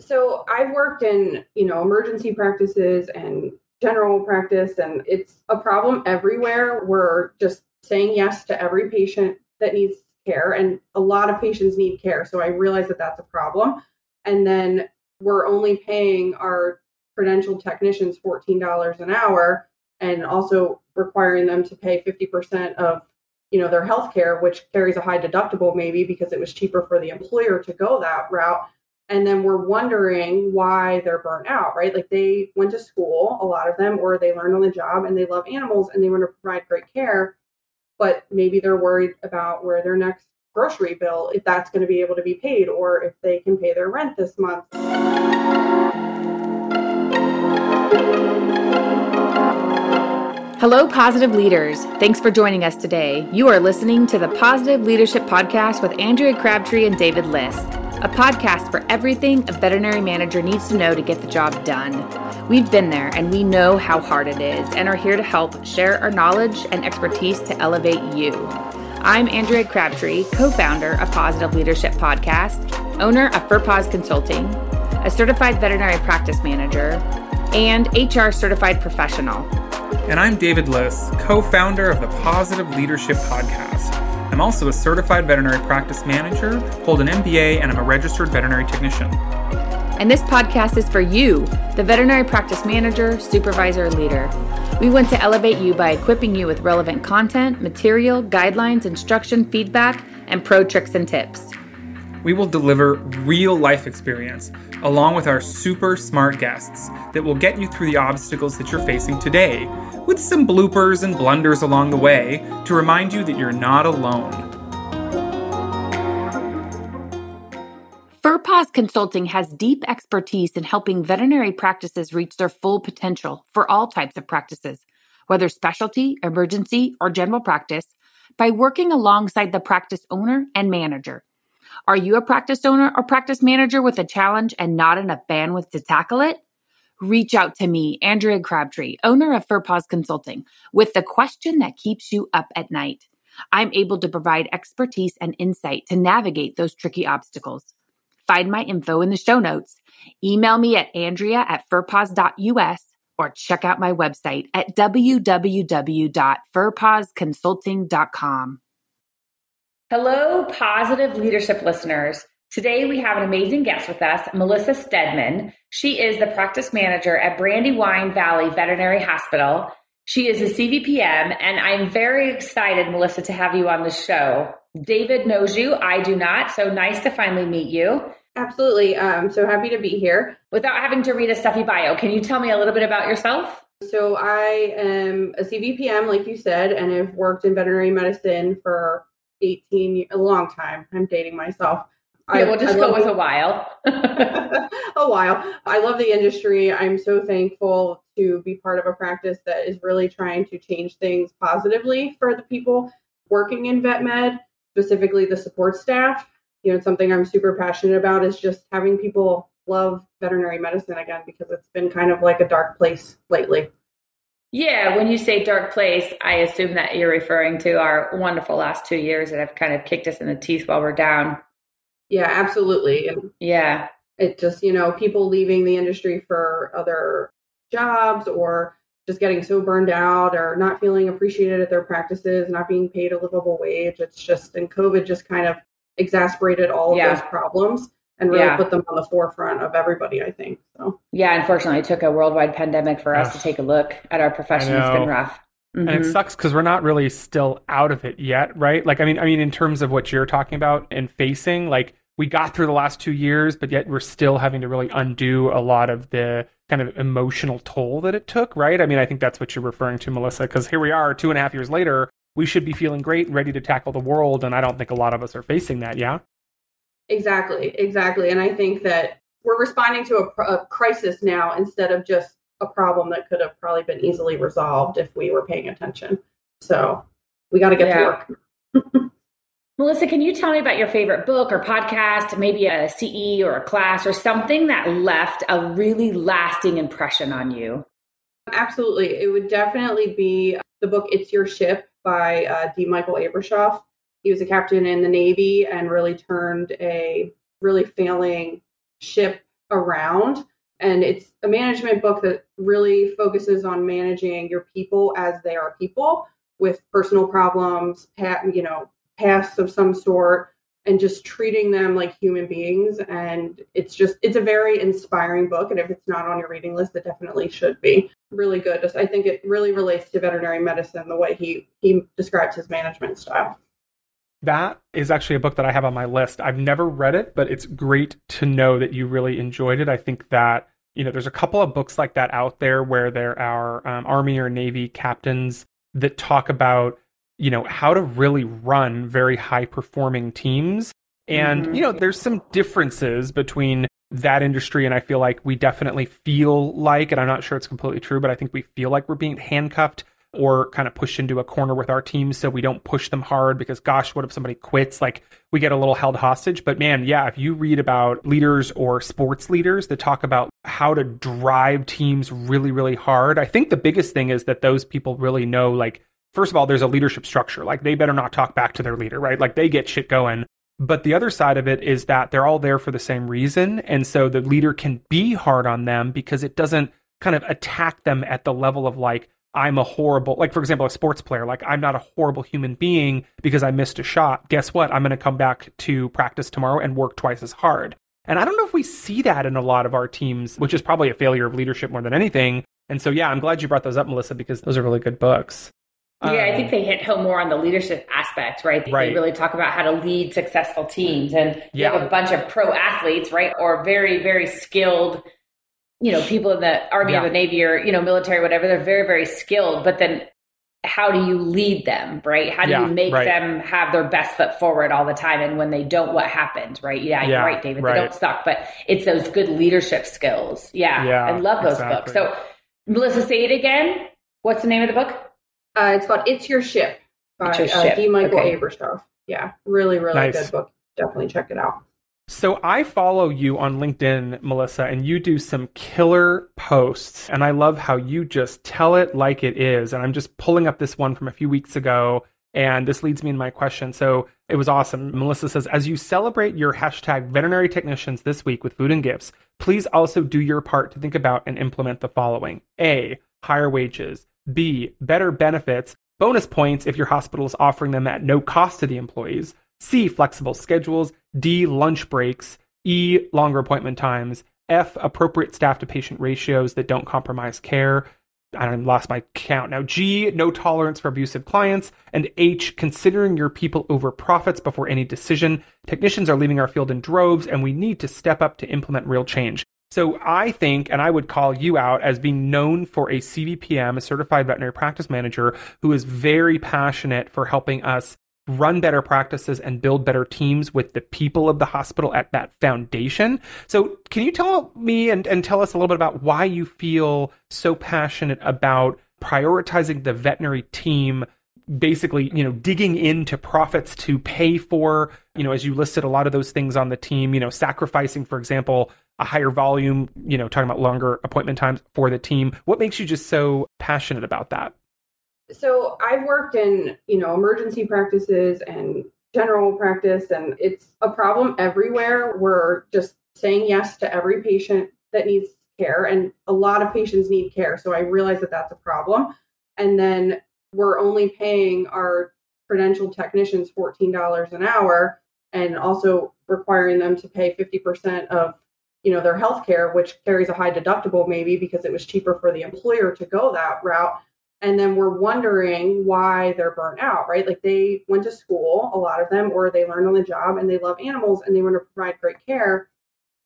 So I've worked in, you know, emergency practices and general practice, and it's a problem everywhere. We're just saying yes to every patient that needs care, and a lot of patients need care. So I realize that that's a problem. And then we're only paying our credentialed technicians $14 an hour and also requiring them to pay 50% of you know their health care which carries a high deductible maybe because it was cheaper for the employer to go that route and then we're wondering why they're burnt out right like they went to school a lot of them or they learned on the job and they love animals and they want to provide great care but maybe they're worried about where their next grocery bill if that's going to be able to be paid or if they can pay their rent this month Hello, positive leaders. Thanks for joining us today. You are listening to the Positive Leadership Podcast with Andrea Crabtree and David Liss, a podcast for everything a veterinary manager needs to know to get the job done. We've been there and we know how hard it is and are here to help share our knowledge and expertise to elevate you. I'm Andrea Crabtree, co founder of Positive Leadership Podcast, owner of FurPause Consulting, a certified veterinary practice manager, and HR certified professional. And I'm David Liss, co founder of the Positive Leadership Podcast. I'm also a certified veterinary practice manager, hold an MBA, and I'm a registered veterinary technician. And this podcast is for you, the veterinary practice manager, supervisor, leader. We want to elevate you by equipping you with relevant content, material, guidelines, instruction, feedback, and pro tricks and tips. We will deliver real life experience along with our super smart guests that will get you through the obstacles that you're facing today, with some bloopers and blunders along the way to remind you that you're not alone. FurPause Consulting has deep expertise in helping veterinary practices reach their full potential for all types of practices, whether specialty, emergency, or general practice, by working alongside the practice owner and manager. Are you a practice owner or practice manager with a challenge and not enough bandwidth to tackle it? Reach out to me, Andrea Crabtree, owner of FurPause Consulting, with the question that keeps you up at night. I'm able to provide expertise and insight to navigate those tricky obstacles. Find my info in the show notes. Email me at andrea at furpause.us or check out my website at www.furpauseconsulting.com. Hello, positive leadership listeners. Today we have an amazing guest with us, Melissa Stedman. She is the practice manager at Brandywine Valley Veterinary Hospital. She is a CVPM, and I'm very excited, Melissa, to have you on the show. David knows you, I do not, so nice to finally meet you. Absolutely. I'm so happy to be here. Without having to read a stuffy bio, can you tell me a little bit about yourself? So, I am a CVPM, like you said, and I've worked in veterinary medicine for 18 a long time i'm dating myself yeah, we'll just I go with a while. a while. I love the industry. I'm so thankful to be part of a practice that is really trying to change things positively for the people working in vet med, specifically the support staff. You know, something I'm super passionate about is just having people love veterinary medicine again because it's been kind of like a dark place lately. Yeah, when you say dark place, I assume that you're referring to our wonderful last two years that have kind of kicked us in the teeth while we're down. Yeah, absolutely. And yeah. It just, you know, people leaving the industry for other jobs or just getting so burned out or not feeling appreciated at their practices, not being paid a livable wage. It's just, and COVID just kind of exasperated all of yeah. those problems and really yeah. put them on the forefront of everybody, I think. So yeah, unfortunately, it took a worldwide pandemic for us to take a look at our profession. It's been rough. Mm-hmm. And it mm-hmm. sucks because we're not really still out of it yet, right? Like, I mean, I mean, in terms of what you're talking about and facing, like we got through the last two years, but yet we're still having to really undo a lot of the kind of emotional toll that it took, right? I mean, I think that's what you're referring to, Melissa, because here we are, two and a half years later. We should be feeling great and ready to tackle the world, and I don't think a lot of us are facing that. Yeah. Exactly, exactly. And I think that we're responding to a, a, crisis now instead of just a problem that could have probably been easily resolved if we were paying attention. So we got to get yeah. to work. Melissa, can you tell me about your favorite book or podcast, maybe a CE or a class or something that left a really lasting impression on you? Absolutely. It would definitely be the book It's Your Ship by uh, D. Michael Abrashoff. He was a captain in the Navy and really turned a really failing ship around. And it's a management book that really focuses on managing your people as they are people with personal problems, you know, pasts of some sort, and just treating them like human beings. And it's just, it's a very inspiring book. And if it's not on your reading list, it definitely should be really good. Just, I think it really relates to veterinary medicine, the way he, he describes his management style. That is actually a book that I have on my list. I've never read it, but it's great to know that you really enjoyed it. I think that, you know, there's a couple of books like that out there where there are um, Army or Navy captains that talk about you know how to really run very high performing teams and mm-hmm. you know there's some differences between that industry and i feel like we definitely feel like and i'm not sure it's completely true but i think we feel like we're being handcuffed or kind of pushed into a corner with our team so we don't push them hard because gosh what if somebody quits like we get a little held hostage but man yeah if you read about leaders or sports leaders that talk about how to drive teams really really hard i think the biggest thing is that those people really know like first of all, there's a leadership structure. Like they better not talk back to their leader, right? Like they get shit going. But the other side of it is that they're all there for the same reason. And so the leader can be hard on them because it doesn't kind of attack them at the level of like, I'm a horrible, like for example, a sports player, like I'm not a horrible human being because I missed a shot. Guess what? I'm going to come back to practice tomorrow and work twice as hard. And I don't know if we see that in a lot of our teams, which is probably a failure of leadership more than anything. And so, yeah, I'm glad you brought those up, Melissa, because those are really good books. Yeah, I think um, they hit home more on the leadership aspect, right? They, right. they really talk about how to lead successful teams. And you have a bunch of pro athletes, right? Or very, very skilled, you know, people in the army yeah. or the navy or, you know, military, whatever. They're very, very skilled. But then how do you lead them, right? How do yeah, you make right. them have their best foot forward all the time? And when they don't, what happens, right? Yeah, yeah you're right, David. Right. They don't suck, but it's those good leadership skills. Yeah. yeah I love those exactly. books. So, Melissa, say it again. What's the name of the book? Uh, it's called It's Your Ship by Your uh, D. Michael okay. Abrashoff. Yeah, really, really nice. good book. Definitely check it out. So I follow you on LinkedIn, Melissa, and you do some killer posts. And I love how you just tell it like it is. And I'm just pulling up this one from a few weeks ago. And this leads me in my question. So it was awesome. Melissa says, as you celebrate your hashtag veterinary technicians this week with food and gifts, please also do your part to think about and implement the following A, higher wages. B, better benefits, bonus points if your hospital is offering them at no cost to the employees. C, flexible schedules. D, lunch breaks. E, longer appointment times. F, appropriate staff to patient ratios that don't compromise care. I lost my count. Now, G, no tolerance for abusive clients. And H, considering your people over profits before any decision. Technicians are leaving our field in droves, and we need to step up to implement real change. So I think, and I would call you out as being known for a CVPM, a certified veterinary practice manager, who is very passionate for helping us run better practices and build better teams with the people of the hospital at that foundation. So can you tell me and, and tell us a little bit about why you feel so passionate about prioritizing the veterinary team basically you know digging into profits to pay for you know as you listed a lot of those things on the team you know sacrificing for example a higher volume, you know, talking about longer appointment times for the team. What makes you just so passionate about that? So I've worked in, you know, emergency practices and general practice, and it's a problem everywhere. We're just saying yes to every patient that needs care, and a lot of patients need care. So I realize that that's a problem. And then we're only paying our credentialed technicians $14 an hour and also requiring them to pay 50% of you know their health care which carries a high deductible maybe because it was cheaper for the employer to go that route and then we're wondering why they're burnt out right? Like they went to school a lot of them or they learned on the job and they love animals and they want to provide great care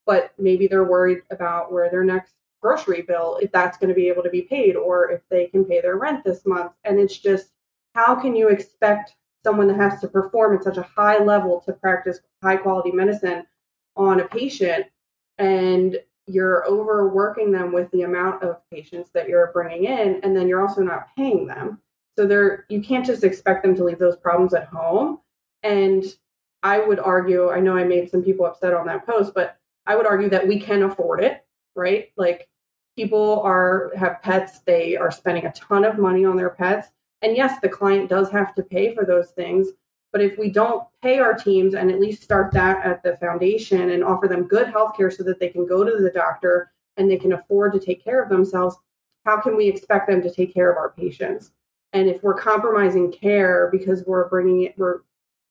but maybe they're worried about where their next grocery bill if that's going to be able to be paid or if they can pay their rent this month. And it's just how can you expect someone that has to perform at such a high level to practice high quality medicine on a patient? And you're overworking them with the amount of patients that you're bringing in and then you're also not paying them. So they're you can't just expect them to leave those problems at home. And i would argue i know i made some people upset on that post but i would argue that we can afford it right? Like people are have pets they are spending a ton of money on their pets. And yes the client does have to pay for those things But if we don't pay our teams and at least start that at the foundation and offer them good health care so that they can go to the doctor and they can afford to take care of themselves, how can we expect them to take care of our patients? And if we're compromising care because we're bringing it, we're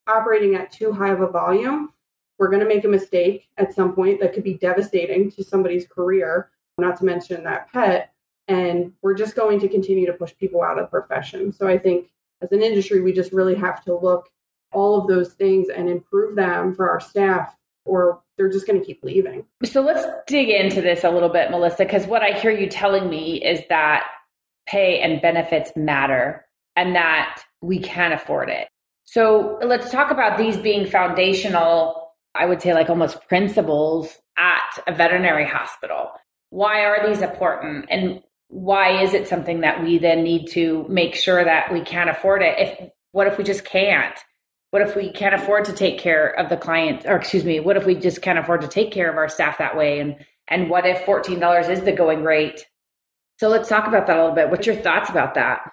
operating at too high of a volume, we're going to make a mistake at some point that could be devastating to somebody's career, not to mention that pet. And we're just going to continue to push people out of the profession. So I think as an industry, we just really have to look all of those things and improve them for our staff, or they're just going to keep leaving. So let's dig into this a little bit, Melissa, because what I hear you telling me is that pay and benefits matter and that we can afford it. So let's talk about these being foundational, I would say, like almost principles at a veterinary hospital. Why are these important? And why is it something that we then need to make sure that we can't afford it? If what if we just can't? What if we can't afford to take care of the client, or excuse me, what if we just can't afford to take care of our staff that way? And and what if fourteen dollars is the going rate? So let's talk about that a little bit. What's your thoughts about that?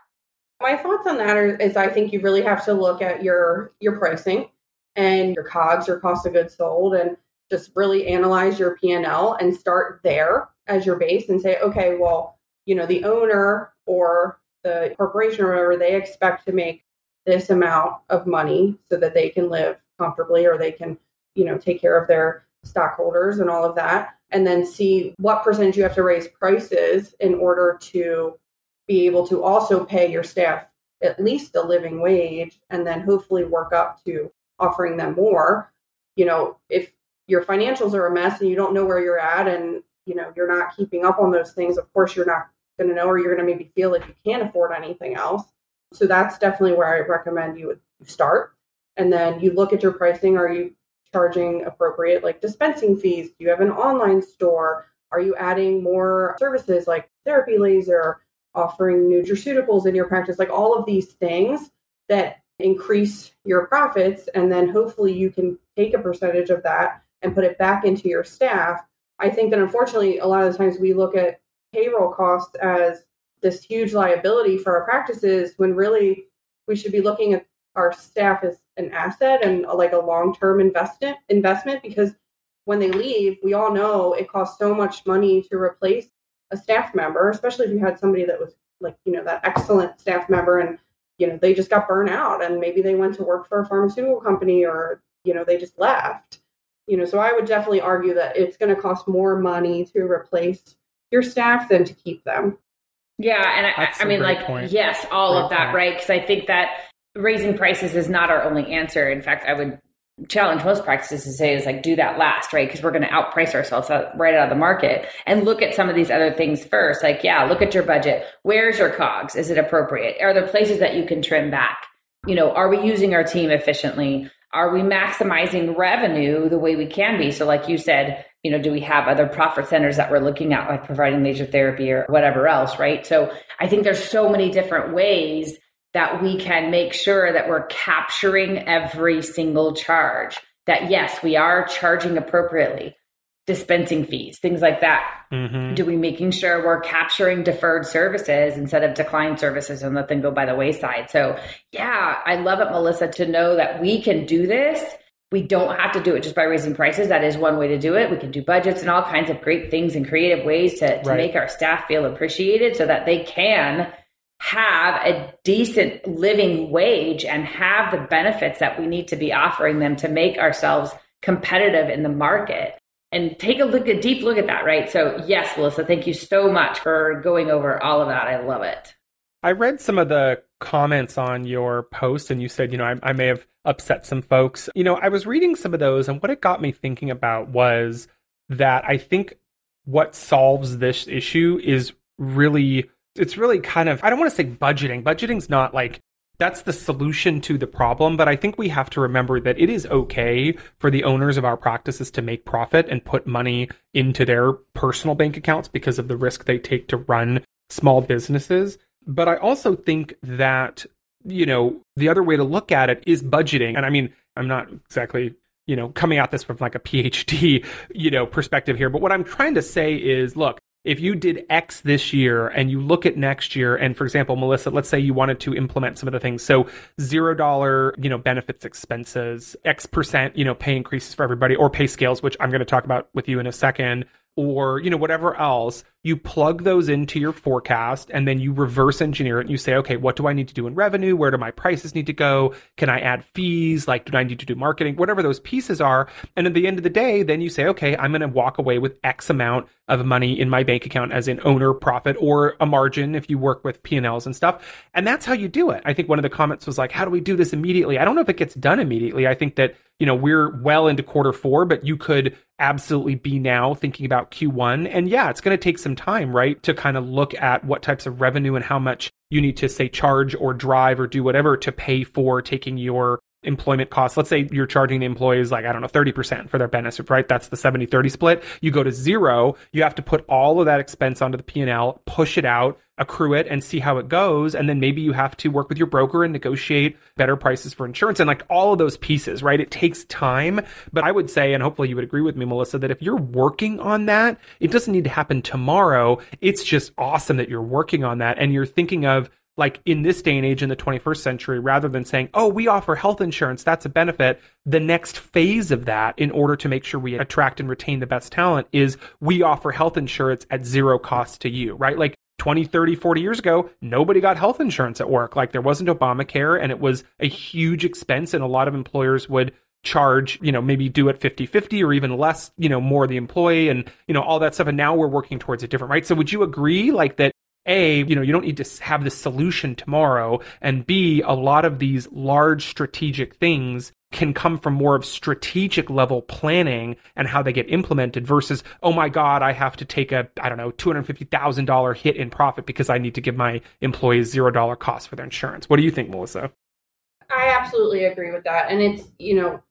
My thoughts on that are, is I think you really have to look at your your pricing and your COGS, your cost of goods sold, and just really analyze your P and L and start there as your base and say, okay, well, you know, the owner or the corporation or whatever, they expect to make this amount of money so that they can live comfortably or they can, you know, take care of their stockholders and all of that. And then see what percentage you have to raise prices in order to be able to also pay your staff at least a living wage and then hopefully work up to offering them more. You know, if your financials are a mess and you don't know where you're at and you know you're not keeping up on those things, of course you're not going to know or you're going to maybe feel like you can't afford anything else. So that's definitely where I recommend you start. And then you look at your pricing. Are you charging appropriate like dispensing fees? Do you have an online store? Are you adding more services like therapy laser, offering nutraceuticals in your practice? Like all of these things that increase your profits. And then hopefully you can take a percentage of that and put it back into your staff. I think that unfortunately, a lot of the times we look at payroll costs as this huge liability for our practices when really we should be looking at our staff as an asset and a, like a long-term investment investment because when they leave we all know it costs so much money to replace a staff member especially if you had somebody that was like you know that excellent staff member and you know they just got burned out and maybe they went to work for a pharmaceutical company or you know they just left. You know so i would definitely argue that it's going to cost more money to replace your staff than to keep them yeah, and I, I mean, like, point. yes, all great of that, point. right? Because I think that raising prices is not our only answer. In fact, I would challenge most practices to say is like do that last, right? Because we're going to outprice ourselves out, right out of the market and look at some of these other things first. Like, yeah, look at your budget. Where's your COGS? Is it appropriate? Are there places that you can trim back? You know, are we using our team efficiently? Are we maximizing revenue the way we can be? So, like you said, you know, do we have other profit centers that we're looking at, like providing laser therapy or whatever else, right? So I think there's so many different ways that we can make sure that we're capturing every single charge. That yes, we are charging appropriately, dispensing fees, things like that. Mm-hmm. Do we making sure we're capturing deferred services instead of declined services and let them go by the wayside? So yeah, I love it, Melissa, to know that we can do this we don't have to do it just by raising prices. That is one way to do it. We can do budgets and all kinds of great things and creative ways to, to right. make our staff feel appreciated so that they can have a decent living wage and have the benefits that we need to be offering them to make ourselves competitive in the market. And take a look, a deep look at that, right? So, yes, Melissa, thank you so much for going over all of that. I love it. I read some of the comments on your post, and you said, you know, I, I may have upset some folks. You know, I was reading some of those, and what it got me thinking about was that I think what solves this issue is really, it's really kind of, I don't want to say budgeting. Budgeting's not like, that's the solution to the problem. But I think we have to remember that it is okay for the owners of our practices to make profit and put money into their personal bank accounts because of the risk they take to run small businesses. But I also think that you know, the other way to look at it is budgeting. And I mean, I'm not exactly, you know, coming at this from like a PhD, you know, perspective here, but what I'm trying to say is, look, if you did X this year and you look at next year, and for example, Melissa, let's say you wanted to implement some of the things. So zero dollar, you know, benefits expenses, X percent, you know, pay increases for everybody or pay scales, which I'm going to talk about with you in a second or you know whatever else you plug those into your forecast and then you reverse engineer it and you say okay what do i need to do in revenue? Where do my prices need to go? Can i add fees? Like do i need to do marketing? Whatever those pieces are. And at the end of the day then you say okay i'm going to walk away with x amount of money in my bank account as an owner profit or a margin if you work with p&l's and stuff. And that's how you do it. I think one of the comments was like how do we do this immediately? I don't know if it gets done immediately. I think that you know we're well into quarter four but you could absolutely be now thinking about q1 and yeah it's going to take some time right to kind of look at what types of revenue and how much you need to say charge or drive or do whatever to pay for taking your employment costs. Let's say you're charging the employees like, I don't know, 30% for their benefits, right? That's the 70 30 split. You go to zero, you have to put all of that expense onto the P&L, push it out, accrue it and see how it goes. And then maybe you have to work with your broker and negotiate better prices for insurance and like all of those pieces, right? It takes time. But I would say, and hopefully you would agree with me, Melissa, that if you're working on that, it doesn't need to happen tomorrow. It's just awesome that you're working on that and you're thinking of like in this day and age in the 21st century, rather than saying, oh, we offer health insurance, that's a benefit, the next phase of that in order to make sure we attract and retain the best talent is we offer health insurance at zero cost to you, right? Like 20, 30, 40 years ago, nobody got health insurance at work. Like there wasn't Obamacare and it was a huge expense and a lot of employers would charge, you know, maybe do it 50-50 or even less, you know, more the employee and, you know, all that stuff. And now we're working towards a different, right? So would you agree like that a, you know, you don't need to have the solution tomorrow. And B, a lot of these large strategic things can come from more of strategic level planning and how they get implemented versus, oh my God, I have to take a, I don't know, $250,000 hit in profit because I need to give my employees $0 cost for their insurance. What do you think, Melissa? I absolutely agree with that. And it's, you know,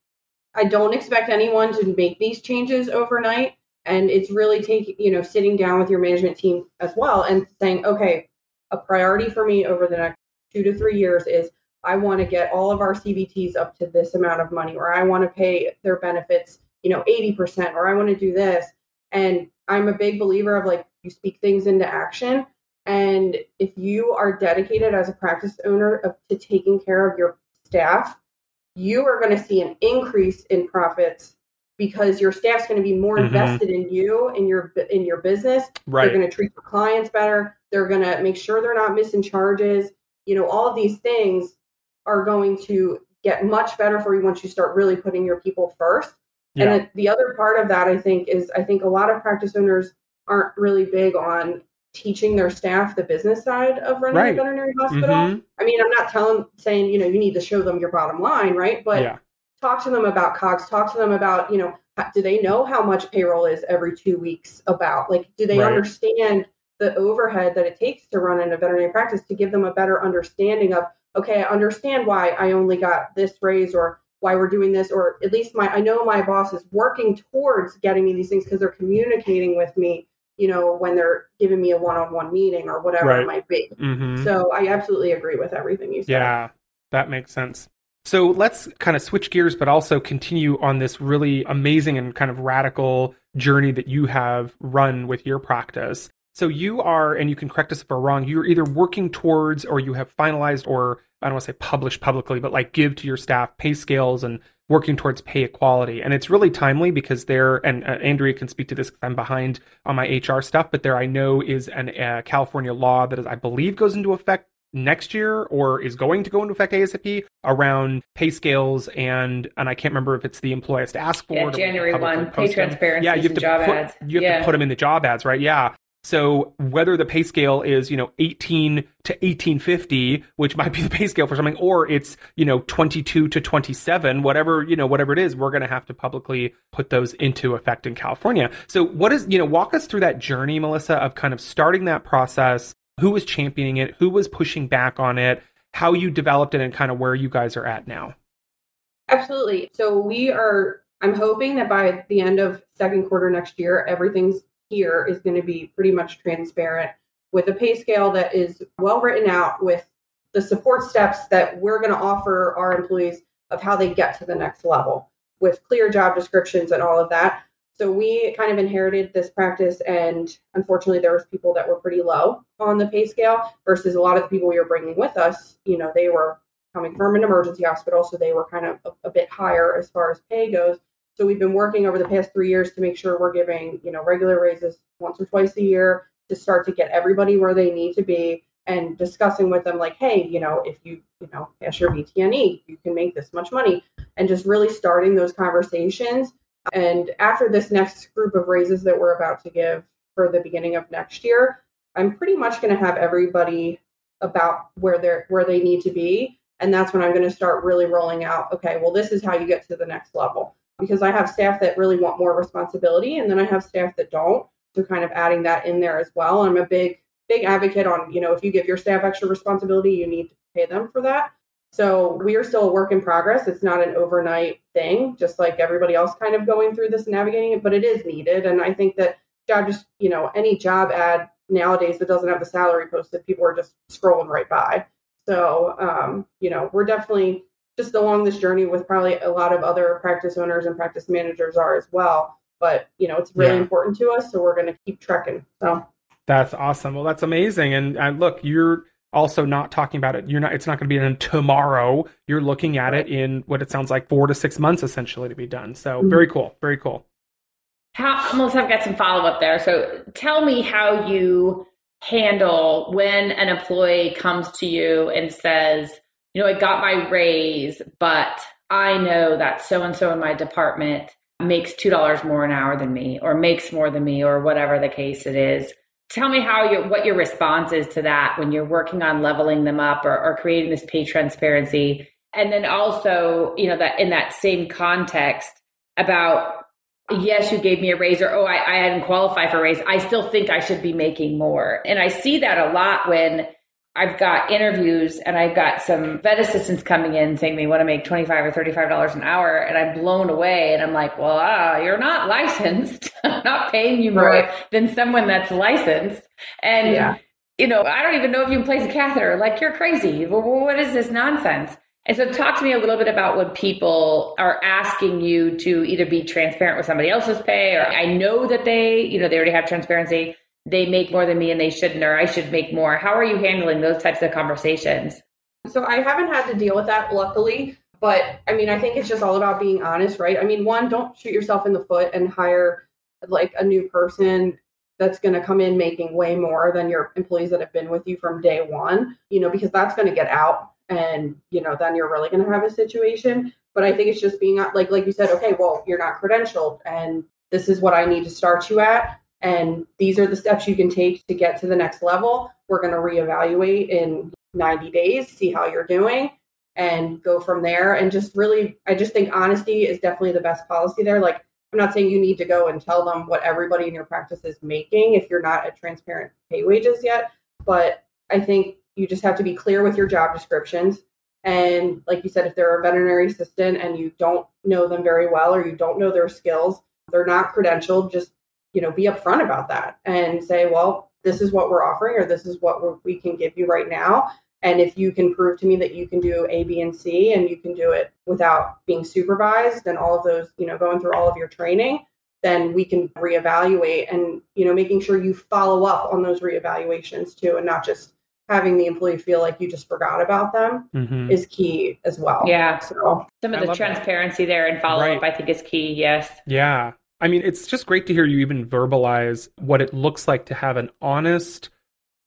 I don't expect anyone to make these changes overnight and it's really taking you know sitting down with your management team as well and saying okay a priority for me over the next two to three years is i want to get all of our cvts up to this amount of money or i want to pay their benefits you know 80% or i want to do this and i'm a big believer of like you speak things into action and if you are dedicated as a practice owner of, to taking care of your staff you are going to see an increase in profits because your staff's going to be more mm-hmm. invested in you in your in your business. Right. They're going to treat your clients better. They're going to make sure they're not missing charges. You know, all of these things are going to get much better for you once you start really putting your people first. Yeah. And the other part of that, I think, is I think a lot of practice owners aren't really big on teaching their staff the business side of running right. a veterinary hospital. Mm-hmm. I mean, I'm not telling saying you know you need to show them your bottom line, right? But yeah talk to them about COGS, talk to them about, you know, do they know how much payroll is every two weeks about? Like, do they right. understand the overhead that it takes to run in a veterinary practice to give them a better understanding of, okay, I understand why I only got this raise or why we're doing this, or at least my, I know my boss is working towards getting me these things because they're communicating with me, you know, when they're giving me a one on one meeting or whatever right. it might be. Mm-hmm. So I absolutely agree with everything you said. Yeah, that makes sense. So let's kind of switch gears, but also continue on this really amazing and kind of radical journey that you have run with your practice. So you are, and you can correct us if we're wrong, you're either working towards or you have finalized or I don't want to say publish publicly, but like give to your staff pay scales and working towards pay equality. And it's really timely because there, and uh, Andrea can speak to this because I'm behind on my HR stuff, but there I know is an uh, California law that is, I believe goes into effect next year or is going to go into effect ASAP around pay scales and and I can't remember if it's the employee has to ask for yeah, January one pay transparency yeah you have to job put, ads you have yeah. to put them in the job ads right yeah so whether the pay scale is you know 18 to 1850 which might be the pay scale for something or it's you know 22 to 27 whatever you know whatever it is we're going to have to publicly put those into effect in California so what is you know walk us through that journey Melissa of kind of starting that process who was championing it, who was pushing back on it, how you developed it, and kind of where you guys are at now. Absolutely. So we are. I'm hoping that by the end of second quarter next year, everything's here is going to be pretty much transparent with a pay scale that is well written out with the support steps that we're going to offer our employees of how they get to the next level with clear job descriptions and all of that So we kind of inherited this practice, and unfortunately, there was people that were pretty low on the pay scale versus a lot of the people we were bringing with us. You know, they were coming from an emergency hospital, so they were kind of a, a bit higher as far as pay goes. So we've been working over the past three years to make sure we're giving you know regular raises once or twice a year to start to get everybody where they need to be and discussing with them like hey you know if you you know pass your vtne you can make this much money. And just really starting those conversations. And after this next group of raises that we're about to give for the beginning of next year i'm pretty much going to have everybody about where they're where they need to be. And that's when i'm going to start really rolling out okay well this is how you get to the next level because i have staff that really want more responsibility and then i have staff that don't so kind of adding that in there as well i'm a big big advocate on, you know, if you give your staff extra responsibility, you need to pay them for that. So we are still a work in progress. It's not an overnight thing, just like everybody else kind of going through this and navigating it, but it is needed. And I think that job just, you know, any job ad nowadays that doesn't have the salary posted, people are just scrolling right by. So, um, you know, we're definitely just along this journey with probably a lot of other practice owners and practice managers are as well. But, you know, it's really yeah. important to us. So we're going to keep trekking. So. That's awesome. Well, that's amazing. And, and look, you're also not talking about it. You're not. It's not going to be in tomorrow. You're looking at it in what it sounds like four to six months, essentially, to be done. So mm-hmm. very cool. Very cool. How, Melissa, I've got some follow up there. So tell me how you handle when an employee comes to you and says, you know, I got my raise, but I know that so and so in my department makes $2 more an hour than me or makes more than me or whatever the case it is. Tell me how your what your response is to that when you're working on leveling them up or, or creating this pay transparency. And then also you know that in that same context about yes you gave me a raise or oh I, I hadn't qualified for a raise. I still think i should be making more. And i see that a lot when I've got interviews and I've got some vet assistants coming in saying they want to make 25 or $35 an hour. And I'm blown away. And I'm like, well, uh, you're not licensed. I'm not paying you more right. than someone that's licensed. And, yeah. you know, I don't even know if you can place a catheter. Like, you're crazy. What is this nonsense? And so, talk to me a little bit about when people are asking you to either be transparent with somebody else's pay, or I know that they, you know, they already have transparency, they make more than me and they shouldn't, or I should make more. How are you handling those types of conversations? So I haven't had to deal with that, luckily. But I mean, I think it's just all about being honest, right? I mean, one, don't shoot yourself in the foot and hire like a new person that's going to come in making way more than your employees that have been with you from day one, you know, because that's going to get out and, you know, then you're really going to have a situation. But I think it's just being like, like you said, okay, well, you're not credentialed and this is what I need to start you at and these are the steps you can take to get to the next level. We're going to reevaluate in 90 days, see how you're doing, and go from there. And just really, I just think honesty is definitely the best policy there. Like, I'm not saying you need to go and tell them what everybody in your practice is making if you're not at transparent pay wages yet, but I think you just have to be clear with your job descriptions. And like you said, if they're a veterinary assistant and you don't know them very well or you don't know their skills, they're not credentialed, just you know, be upfront about that and say, well, this is what we're offering or this is what we can give you right now. And if you can prove to me that you can do A, B, and C, and you can do it without being supervised and all of those, you know, going through all of your training, then we can reevaluate and, you know, making sure you follow up on those reevaluations too, and not just having the employee feel like you just forgot about them mm-hmm. is key as well. Yeah. So some of the transparency that. there and follow right. up, I think, is key. Yes. Yeah. I mean, it's just great to hear you even verbalize what it looks like to have an honest,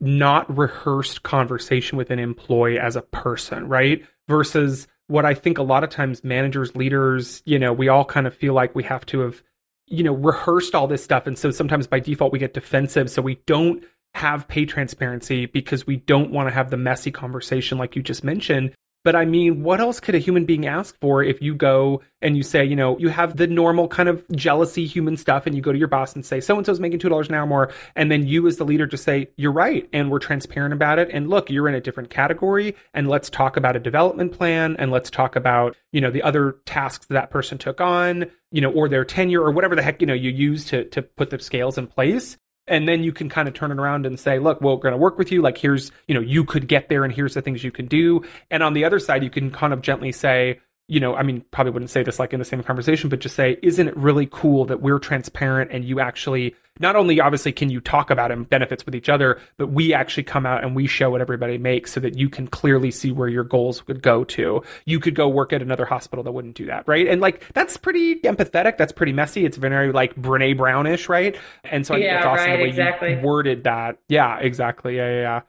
not rehearsed conversation with an employee as a person, right? Versus what I think a lot of times managers, leaders, you know, we all kind of feel like we have to have, you know, rehearsed all this stuff. And so sometimes by default we get defensive. So we don't have pay transparency because we don't want to have the messy conversation like you just mentioned. But I mean, what else could a human being ask for if you go and you say, you know, you have the normal kind of jealousy human stuff and you go to your boss and say, so and so's making $2 an hour more. And then you as the leader just say, you're right. And we're transparent about it. And look, you're in a different category. And let's talk about a development plan. And let's talk about, you know, the other tasks that, that person took on, you know, or their tenure or whatever the heck, you know, you use to, to put the scales in place and then you can kind of turn it around and say look we're going to work with you. Like here's you know you could get there and here's the things you can do. And on the other side you can kind of gently say you know, I mean, probably wouldn't say this like in the same conversation, but just say, isn't it really cool that we're transparent and you actually not only obviously can you talk about and benefits with each other, but we actually come out and we show what everybody makes so that you can clearly see where your goals would go to. You could go work at another hospital that wouldn't do that, right? And like that's pretty empathetic. That's pretty messy. It's very like Brene Brownish, right? And so I yeah, think that's awesome right, the way exactly. you worded that. Yeah, exactly. Yeah, yeah, yeah.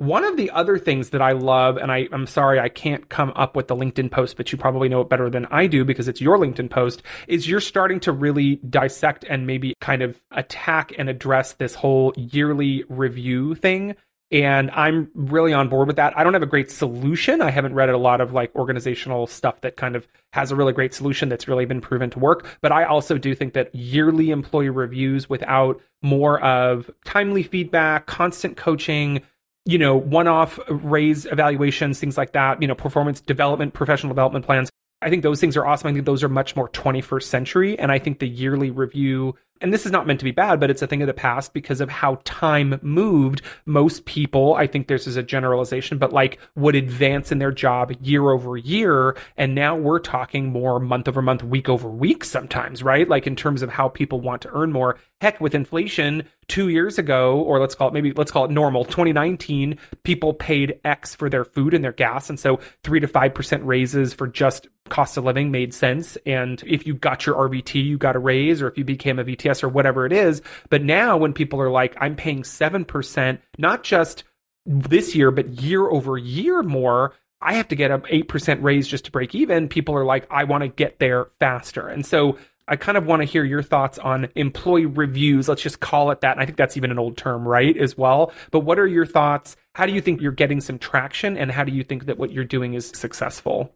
One of the other things that I love, and I, I'm sorry I can't come up with the LinkedIn post, but you probably know it better than I do because it's your LinkedIn post, is you're starting to really dissect and maybe kind of attack and address this whole yearly review thing. And I'm really on board with that. I don't have a great solution. I haven't read a lot of like organizational stuff that kind of has a really great solution that's really been proven to work. But I also do think that yearly employee reviews without more of timely feedback, constant coaching, you know, one off raise evaluations, things like that, you know, performance development, professional development plans. I think those things are awesome. I think those are much more 21st century. And I think the yearly review, and this is not meant to be bad, but it's a thing of the past because of how time moved. Most people, I think this is a generalization, but like would advance in their job year over year. And now we're talking more month over month, week over week sometimes, right? Like in terms of how people want to earn more. Heck, with inflation, two years ago, or let's call it maybe let's call it normal, 2019, people paid X for their food and their gas. And so three to 5% raises for just cost of living made sense. And if you got your RVT, you got a raise, or if you became a VTS or whatever it is. But now when people are like, I'm paying 7%, not just this year, but year over year more, I have to get an 8% raise just to break even. People are like, I want to get there faster. And so I kind of want to hear your thoughts on employee reviews. Let's just call it that. And I think that's even an old term, right? As well. But what are your thoughts? How do you think you're getting some traction? And how do you think that what you're doing is successful?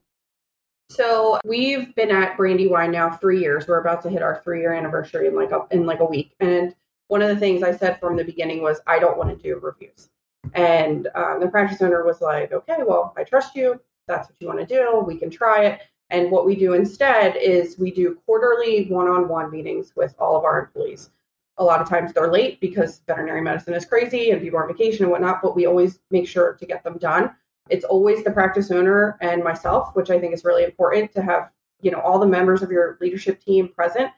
So we've been at Brandywine now three years. We're about to hit our three year anniversary in like a in like a week. And one of the things I said from the beginning was I don't want to do reviews. And um, the practice owner was like, okay, well, I trust you. That's what you want to do. We can try it. And what we do instead is we do quarterly one on one meetings with all of our employees. A lot of times they're late because veterinary medicine is crazy and people are on vacation and whatnot, but we always make sure to get them done. It's always the practice owner and myself, which I think is really important to have, you know, all the members of your leadership team present.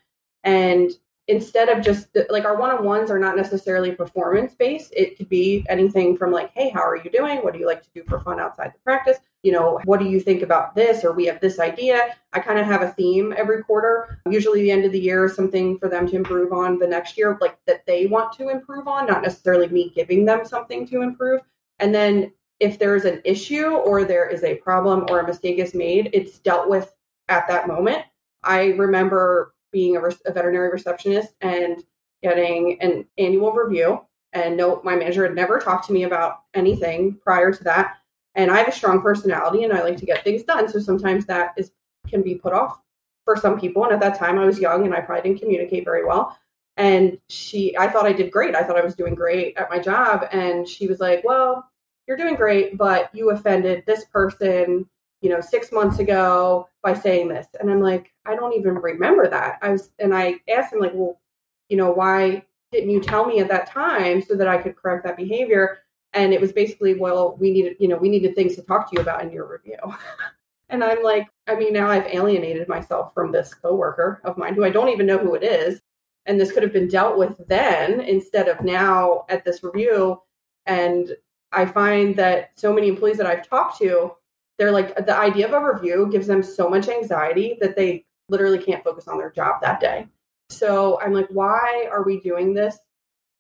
And instead of just like our one-on-ones are not necessarily performance based it could be anything from like hey how are you doing what do you like to do for fun outside the practice you know what do you think about this? Or we have this idea. I kind of have a theme every quarter. Usually the end of the year is something for them to improve on the next year like that they want to improve on not necessarily me giving them something to improve. And then if there's an issue or there is a problem or a mistake is made it's dealt with at that moment. I remember being a, a, veterinary receptionist and getting an annual review. And no, my manager had never talked to me about anything prior to that. And I have a strong personality and I like to get things done. So sometimes that is can be put off for some people. And at that time I was young and I probably didn't communicate very well. And she I thought I did great. I thought I was doing great at my job. And she was like, Well, you're doing great, but you offended this person you know, six months ago by saying this. And I'm like, I don't even remember that. I was, and I asked him, like, well, you know, why didn't you tell me at that time so that I could correct that behavior? And it was basically, well, we needed, you know, we needed things to talk to you about in your review. and I'm like, I mean, now I've alienated myself from this coworker of mine who I don't even know who it is. And this could have been dealt with then instead of now at this review. And I find that so many employees that I've talked to they're like the idea of a review gives them so much anxiety that they literally can't focus on their job that day. So I'm like, why are we doing this?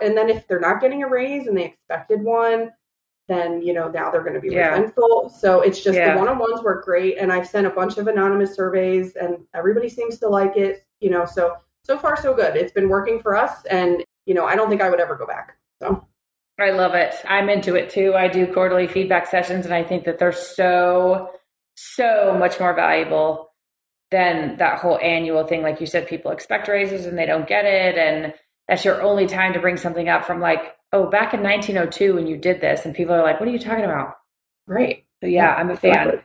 And then if they're not getting a raise and they expected one, then you know now they're going to be yeah. resentful. So it's just yeah. the one-on-ones work great, and I've sent a bunch of anonymous surveys, and everybody seems to like it. You know, so so far so good. It's been working for us, and you know I don't think I would ever go back. So I love it. I'm into it too. I do quarterly feedback sessions and I think that they're so, so much more valuable than that whole annual thing. Like you said, people expect raises and they don't get it. And that's your only time to bring something up from like, oh, back in 1902 when you did this. And people are like, what are you talking about? Right. So yeah, I'm a fan.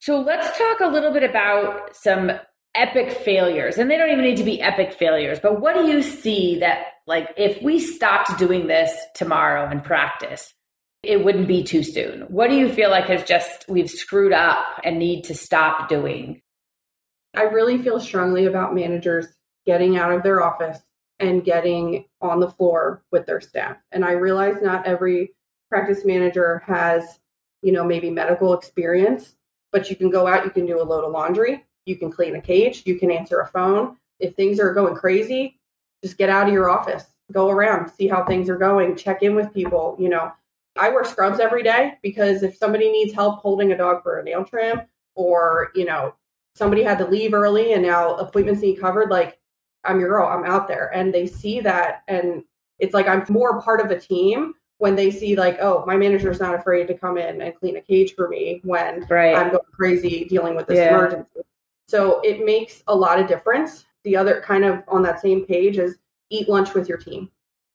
So let's talk a little bit about some epic failures and they don't even need to be epic failures but what do you see that like if we stopped doing this tomorrow in practice it wouldn't be too soon? What do you feel like has just we've screwed up and need to stop doing? I really feel strongly about managers getting out of their office and getting on the floor with their staff. And I realize not every practice manager has, you know, maybe medical experience, but you can go out, you can do a load of laundry, you can clean a cage, you can answer a phone. If things are going crazy, just get out of your office, go around, see how things are going, check in with people, you know. I wear scrubs every day because if somebody needs help holding a dog for a nail trim or, you know, somebody had to leave early and now appointments need covered, like I'm your girl, I'm out there. And they see that and it's like I'm more part of a team when they see like, oh, my manager's not afraid to come in and clean a cage for me when right. I'm going crazy dealing with this yeah. emergency. So it makes a lot of difference. The other kind of on that same page is eat lunch with your team.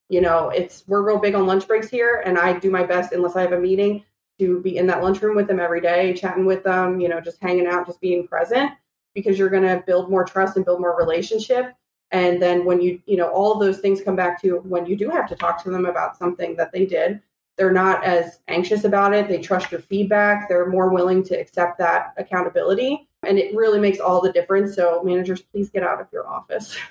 You know, it's we're real big on lunch breaks here, and I do my best unless I have a meeting to be in that lunchroom with them every day, chatting with them, you know, just hanging out, just being present because you're going to build more trust and build more relationship. And then when you, you know, all those things come back to when you do have to talk to them about something that they did, they're not as anxious about it. They trust your feedback. They're more willing to accept that accountability. And it really makes all the difference. So, managers, please get out of your office.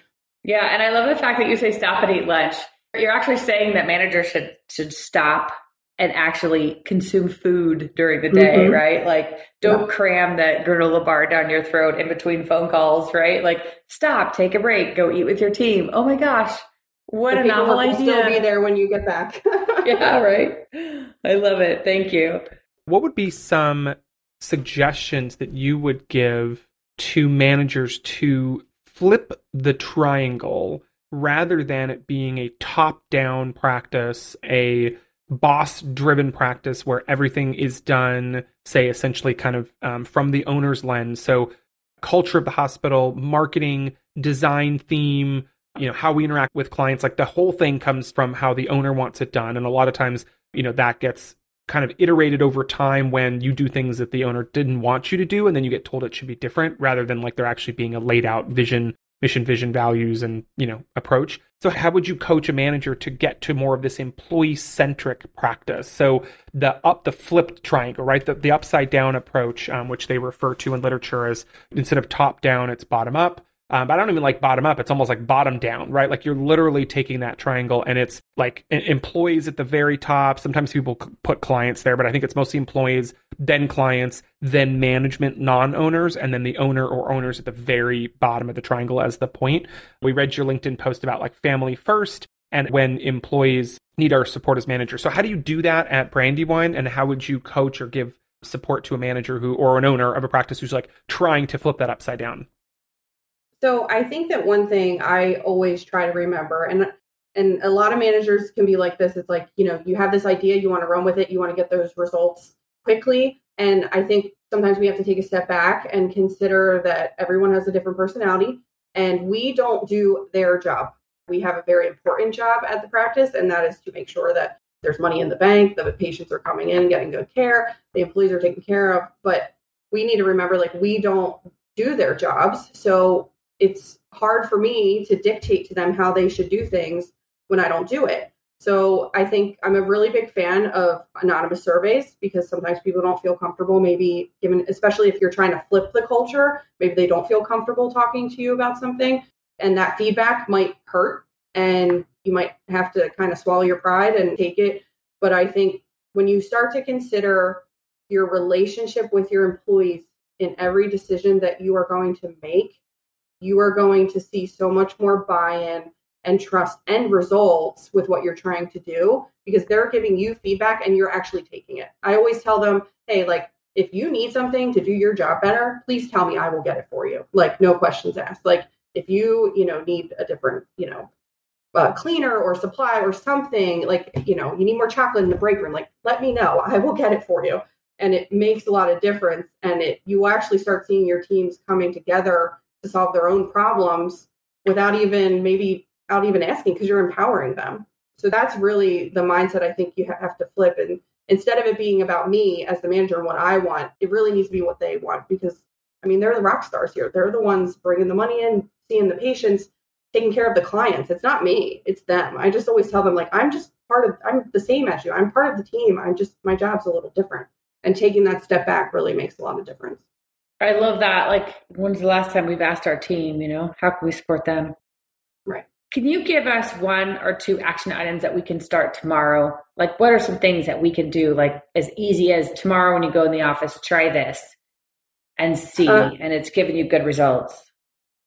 Yeah. And I love the fact that you say stop and eat lunch. You're actually saying that managers should should stop and actually consume food during the day, mm-hmm. right? Like, don't yeah. cram that granola bar down your throat in between phone calls, right? Like, stop, take a break, go eat with your team. Oh my gosh, what the a novel idea! Still be there when you get back. yeah, right. I love it. Thank you. What would be some suggestions that you would give to managers to flip the triangle rather than it being a top-down practice, a boss driven practice where everything is done, say, essentially kind of um, from the owner's lens. So, culture of the hospital, marketing, design, theme, you know, how we interact with clients, like the whole thing comes from how the owner wants it done. And a lot of times, you know, that gets kind of iterated over time when you do things that the owner didn't want you to do and then you get told it should be different rather than like there actually being a laid out vision mission vision values and you know approach so how would you coach a manager to get to more of this employee centric practice? So the up the flipped triangle right? The, the upside down approach um, which they refer to in literature as instead of top down it's bottom up um, but I don't even like bottom up. It's almost like bottom down, right? Like you're literally taking that triangle and it's like employees at the very top. Sometimes people put clients there, but I think it's mostly employees, then clients, then management, non owners, and then the owner or owners at the very bottom of the triangle as the point. We read your LinkedIn post about like family first and when employees need our support as managers. So, how do you do that at Brandywine and how would you coach or give support to a manager who or an owner of a practice who's like trying to flip that upside down? So I think that one thing I always try to remember, and and a lot of managers can be like this. It's like you know you have this idea, you want to run with it, you want to get those results quickly, and I think sometimes we have to take a step back and consider that everyone has a different personality, and we don't do their job. We have a very important job at the practice, and that is to make sure that there's money in the bank, the patients are coming in, getting good care, the employees are taken care of. But we need to remember, like we don't do their jobs, so it's hard for me to dictate to them how they should do things when I don't do it. So I think I'm a really big fan of anonymous surveys because sometimes people don't feel comfortable, maybe given, especially if you're trying to flip the culture, maybe they don't feel comfortable talking to you about something. And that feedback might hurt and you might have to kind of swallow your pride and take it. But I think when you start to consider your relationship with your employees in every decision that you are going to make, you are going to see so much more buy in and trust and results with what you're trying to do because they're giving you feedback and you're actually taking it. I always tell them, hey, like, if you need something to do your job better, please tell me I will get it for you. Like, no questions asked. Like, if you, you know, need a different, you know, uh, cleaner or supply or something, like, you know, you need more chocolate in the break room, like, let me know. I will get it for you. And it makes a lot of difference. And it, you actually start seeing your teams coming together to solve their own problems without even maybe out even asking because you're empowering them. So that's really the mindset I think you have to flip. And instead of it being about me as the manager and what I want, it really needs to be what they want because I mean, they're the rock stars here. They're the ones bringing the money in, seeing the patients, taking care of the clients. It's not me, it's them. I just always tell them, like, I'm just part of I'm the same as you. I'm part of the team. I'm just my job's a little different. And taking that step back really makes a lot of difference. I love that. Like, when's the last time we've asked our team, you know, how can we support them? Right. Can you give us one or two action items that we can start tomorrow? Like, what are some things that we can do, like as easy as tomorrow when you go in the office, try this and see, uh, and it's giving you good results?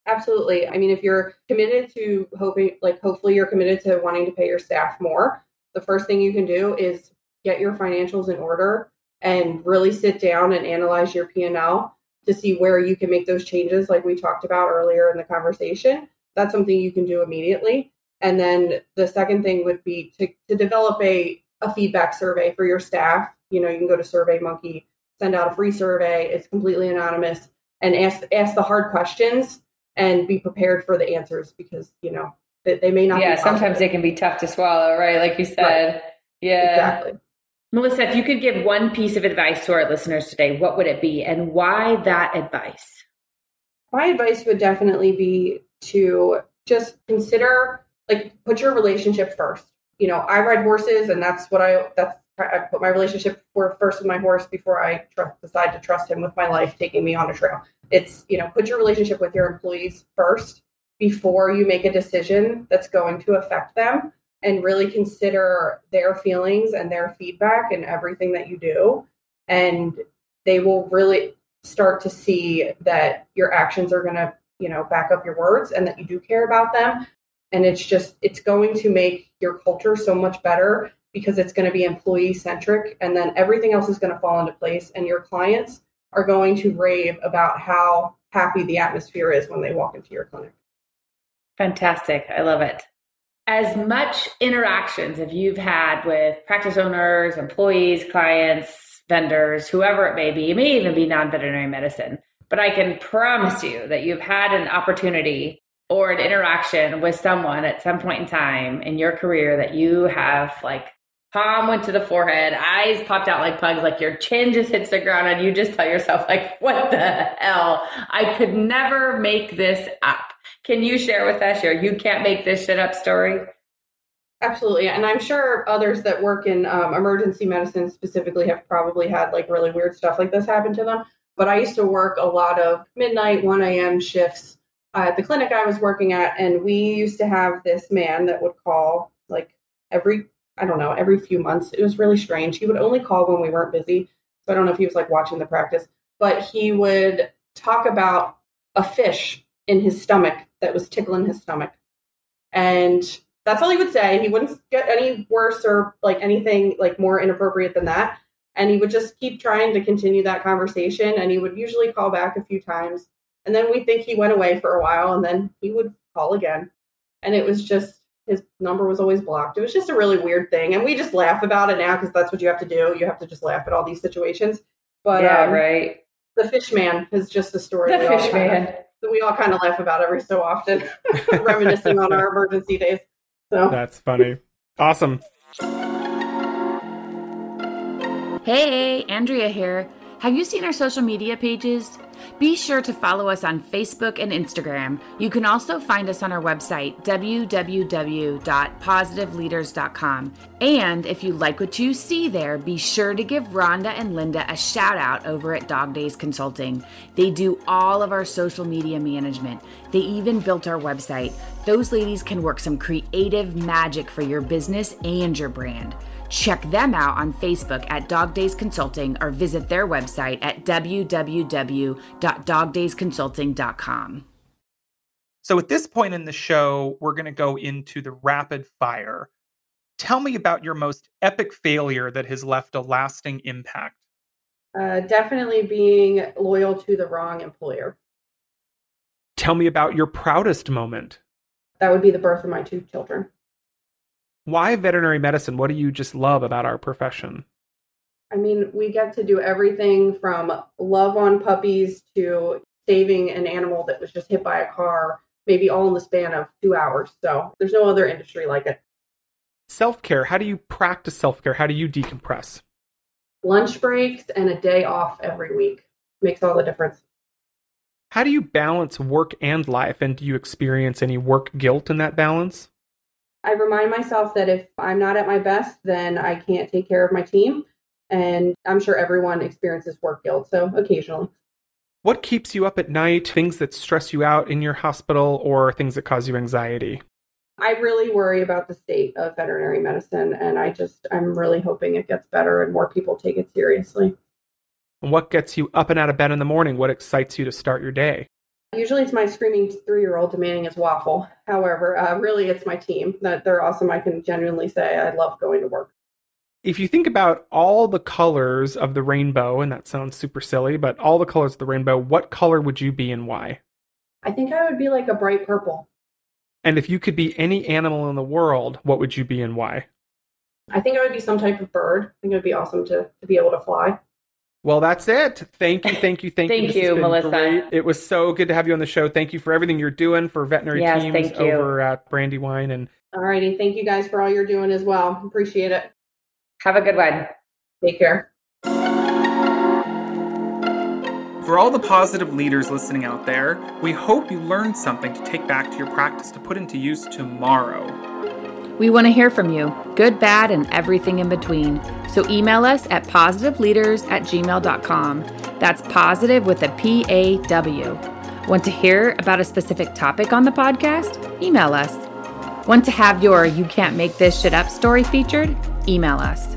Absolutely. I mean, if you're committed to hoping, like, hopefully you're committed to wanting to pay your staff more, the first thing you can do is get your financials in order and really sit down and analyze your P&L to see where you can make those changes like we talked about earlier in the conversation. That's something you can do immediately. And then the second thing would be to, to develop a, a feedback survey for your staff. You know, you can go to SurveyMonkey, send out a free survey. It's completely anonymous and ask ask the hard questions and be prepared for the answers because, you know, they, they may not Yeah, sometimes they can be tough to swallow, right? Like you said. Right. Yeah. Exactly. Melissa, if you could give one piece of advice to our listeners today, what would it be and why that advice? My advice would definitely be to just consider, like, put your relationship first. You know, I ride horses, and that's what I, that's, I put my relationship first with my horse before I decide to trust him with my life, taking me on a trail. It's, you know, put your relationship with your employees first before you make a decision that's going to affect them and really consider their feelings and their feedback and everything that you do. And they will really start to see that your actions are going to, you know, back up your words and that you do care about them. And it's just, it's going to make your culture so much better because it's going to be employee centric. And then everything else is going to fall into place. And your clients are going to rave about how happy the atmosphere is when they walk into your clinic. Fantastic. I love it as much interactions if you've had with practice owners, employees, clients, vendors, whoever it may be, it may even be non veterinary medicine, but I can promise you that you've had an opportunity or an interaction with someone at some point in time in your career that you have like palm went to the forehead, eyes popped out like pugs, like your chin just hits the ground, and you just tell yourself, like, what the hell? I could never make this up. Can you share with us your you can't make this shit up story? Absolutely. And I'm sure others that work in um, emergency medicine specifically have probably had like really weird stuff like this happen to them. But I used to work a lot of midnight, 1 a.m. shifts at the clinic I was working at. And we used to have this man that would call like every, I don't know, every few months. It was really strange. He would only call when we weren't busy. So I don't know if he was like watching the practice, but he would talk about a fish in his stomach that was tickling his stomach. And that's all he would say. He wouldn't get any worse or like anything like more inappropriate than that. And he would just keep trying to continue that conversation. And he would usually call back a few times. And then we think he went away for a while and then he would call again. And it was just his number was always blocked. It was just a really weird thing. And we just laugh about it now because that's what you have to do. You have to just laugh at all these situations. But yeah, um, right. The fish man is just a story. The fish man that we all kind of laugh about every so often, reminiscing on our emergency days. So that's funny. Awesome. Hey, Andrea here. Have you seen our social media pages? Be sure to follow us on Facebook and Instagram. You can also find us on our website, www.pawsitiveleaders.com. And if you like what you see there, be sure to give Rhonda and Linda a shout out over at Dog Days Consulting. They do all of our social media management, they even built our website. Those ladies can work some creative magic for your business and your brand. Check them out on Facebook at Dog Days Consulting or visit their website at www.dogdaysconsulting.com. So, at this point in the show, we're going to go into the rapid fire. Tell me about your most epic failure that has left a lasting impact. Uh, definitely being loyal to the wrong employer. Tell me about your proudest moment. That would be the birth of my two children. Why veterinary medicine? What do you just love about our profession? I mean, we get to do everything from love on puppies to saving an animal that was just hit by a car, maybe all in the span of two hours. So there's no other industry like it. Self care. How do you practice self care? How do you decompress? Lunch breaks and a day off every week makes all the difference. How do you balance work and life? And do you experience any work guilt in that balance? I remind myself that if I'm not at my best, then I can't take care of my team. And I'm sure everyone experiences work guilt. So occasionally. What keeps you up at night? Things that stress you out in your hospital or things that cause you anxiety? I really worry about the state of veterinary medicine. And I just, I'm really hoping it gets better and more people take it seriously. And what gets you up and out of bed in the morning? What excites you to start your day? Usually it's my screaming three year old demanding his waffle. However, uh, really it's my team that they're awesome. I can genuinely say I love going to work. If you think about all the colors of the rainbow, and that sounds super silly, but all the colors of the rainbow, what color would you be and why? I think I would be like a bright purple. And if you could be any animal in the world, what would you be and why? I think I would be some type of bird. I think it would be awesome to, to be able to fly. Well, that's it. Thank you, thank you, thank, thank you. Thank you, Melissa. Great. It was so good to have you on the show. Thank you for everything you're doing for veterinary yes, teams over at Brandywine. And all righty, thank you guys for all you're doing as well. Appreciate it. Have a good one. Take care. For all the positive leaders listening out there, we hope you learned something to take back to your practice to put into use tomorrow. We want to hear from you, good, bad, and everything in between. So email us at pawsitiveleaders at gmail.com. That's pawsitive with a P A W. Want to hear about a specific topic on the podcast? Email us. Want to have your You Can't Make This Shit Up story featured? Email us.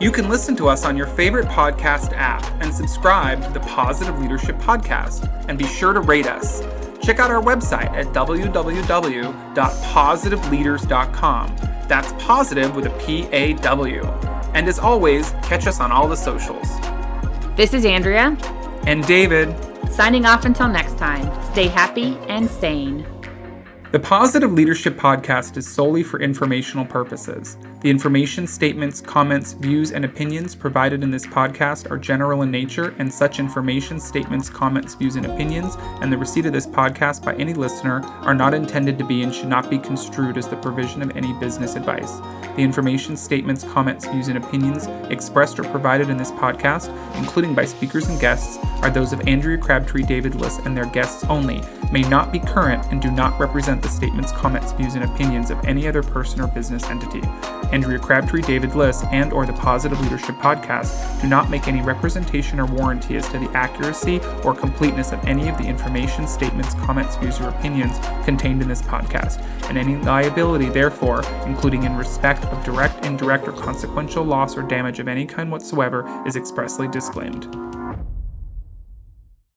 You can listen to us on your favorite podcast app and subscribe to the Pawsitive Leadership Podcast. And be sure to rate us. Check out our website at www.pawsitiveleaders.com. That's pawsitive with a P A W. And as always, catch us on all the socials. This is Andrea. And David. Signing off until next time. Stay happy and sane. The Pawsitive Leadership Podcast is solely for informational purposes. The information, statements, comments, views, and opinions provided in this podcast are general in nature, and such information, statements, comments, views, and opinions, and the receipt of this podcast by any listener are not intended to be and should not be construed as the provision of any business advice. The information, statements, comments, views, and opinions expressed or provided in this podcast, including by speakers and guests, are those of Andrea Crabtree, David Liss, and their guests only, may not be current, and do not represent the statements, comments, views, and opinions of any other person or business entity. Andrea Crabtree, David Liss, and or the Pawsitive Leadership Podcast do not make any representation or warranty as to the accuracy or completeness of any of the information, statements, comments, views, or opinions contained in this podcast, and any liability, therefore, including in respect of direct, indirect, or consequential loss or damage of any kind whatsoever, is expressly disclaimed.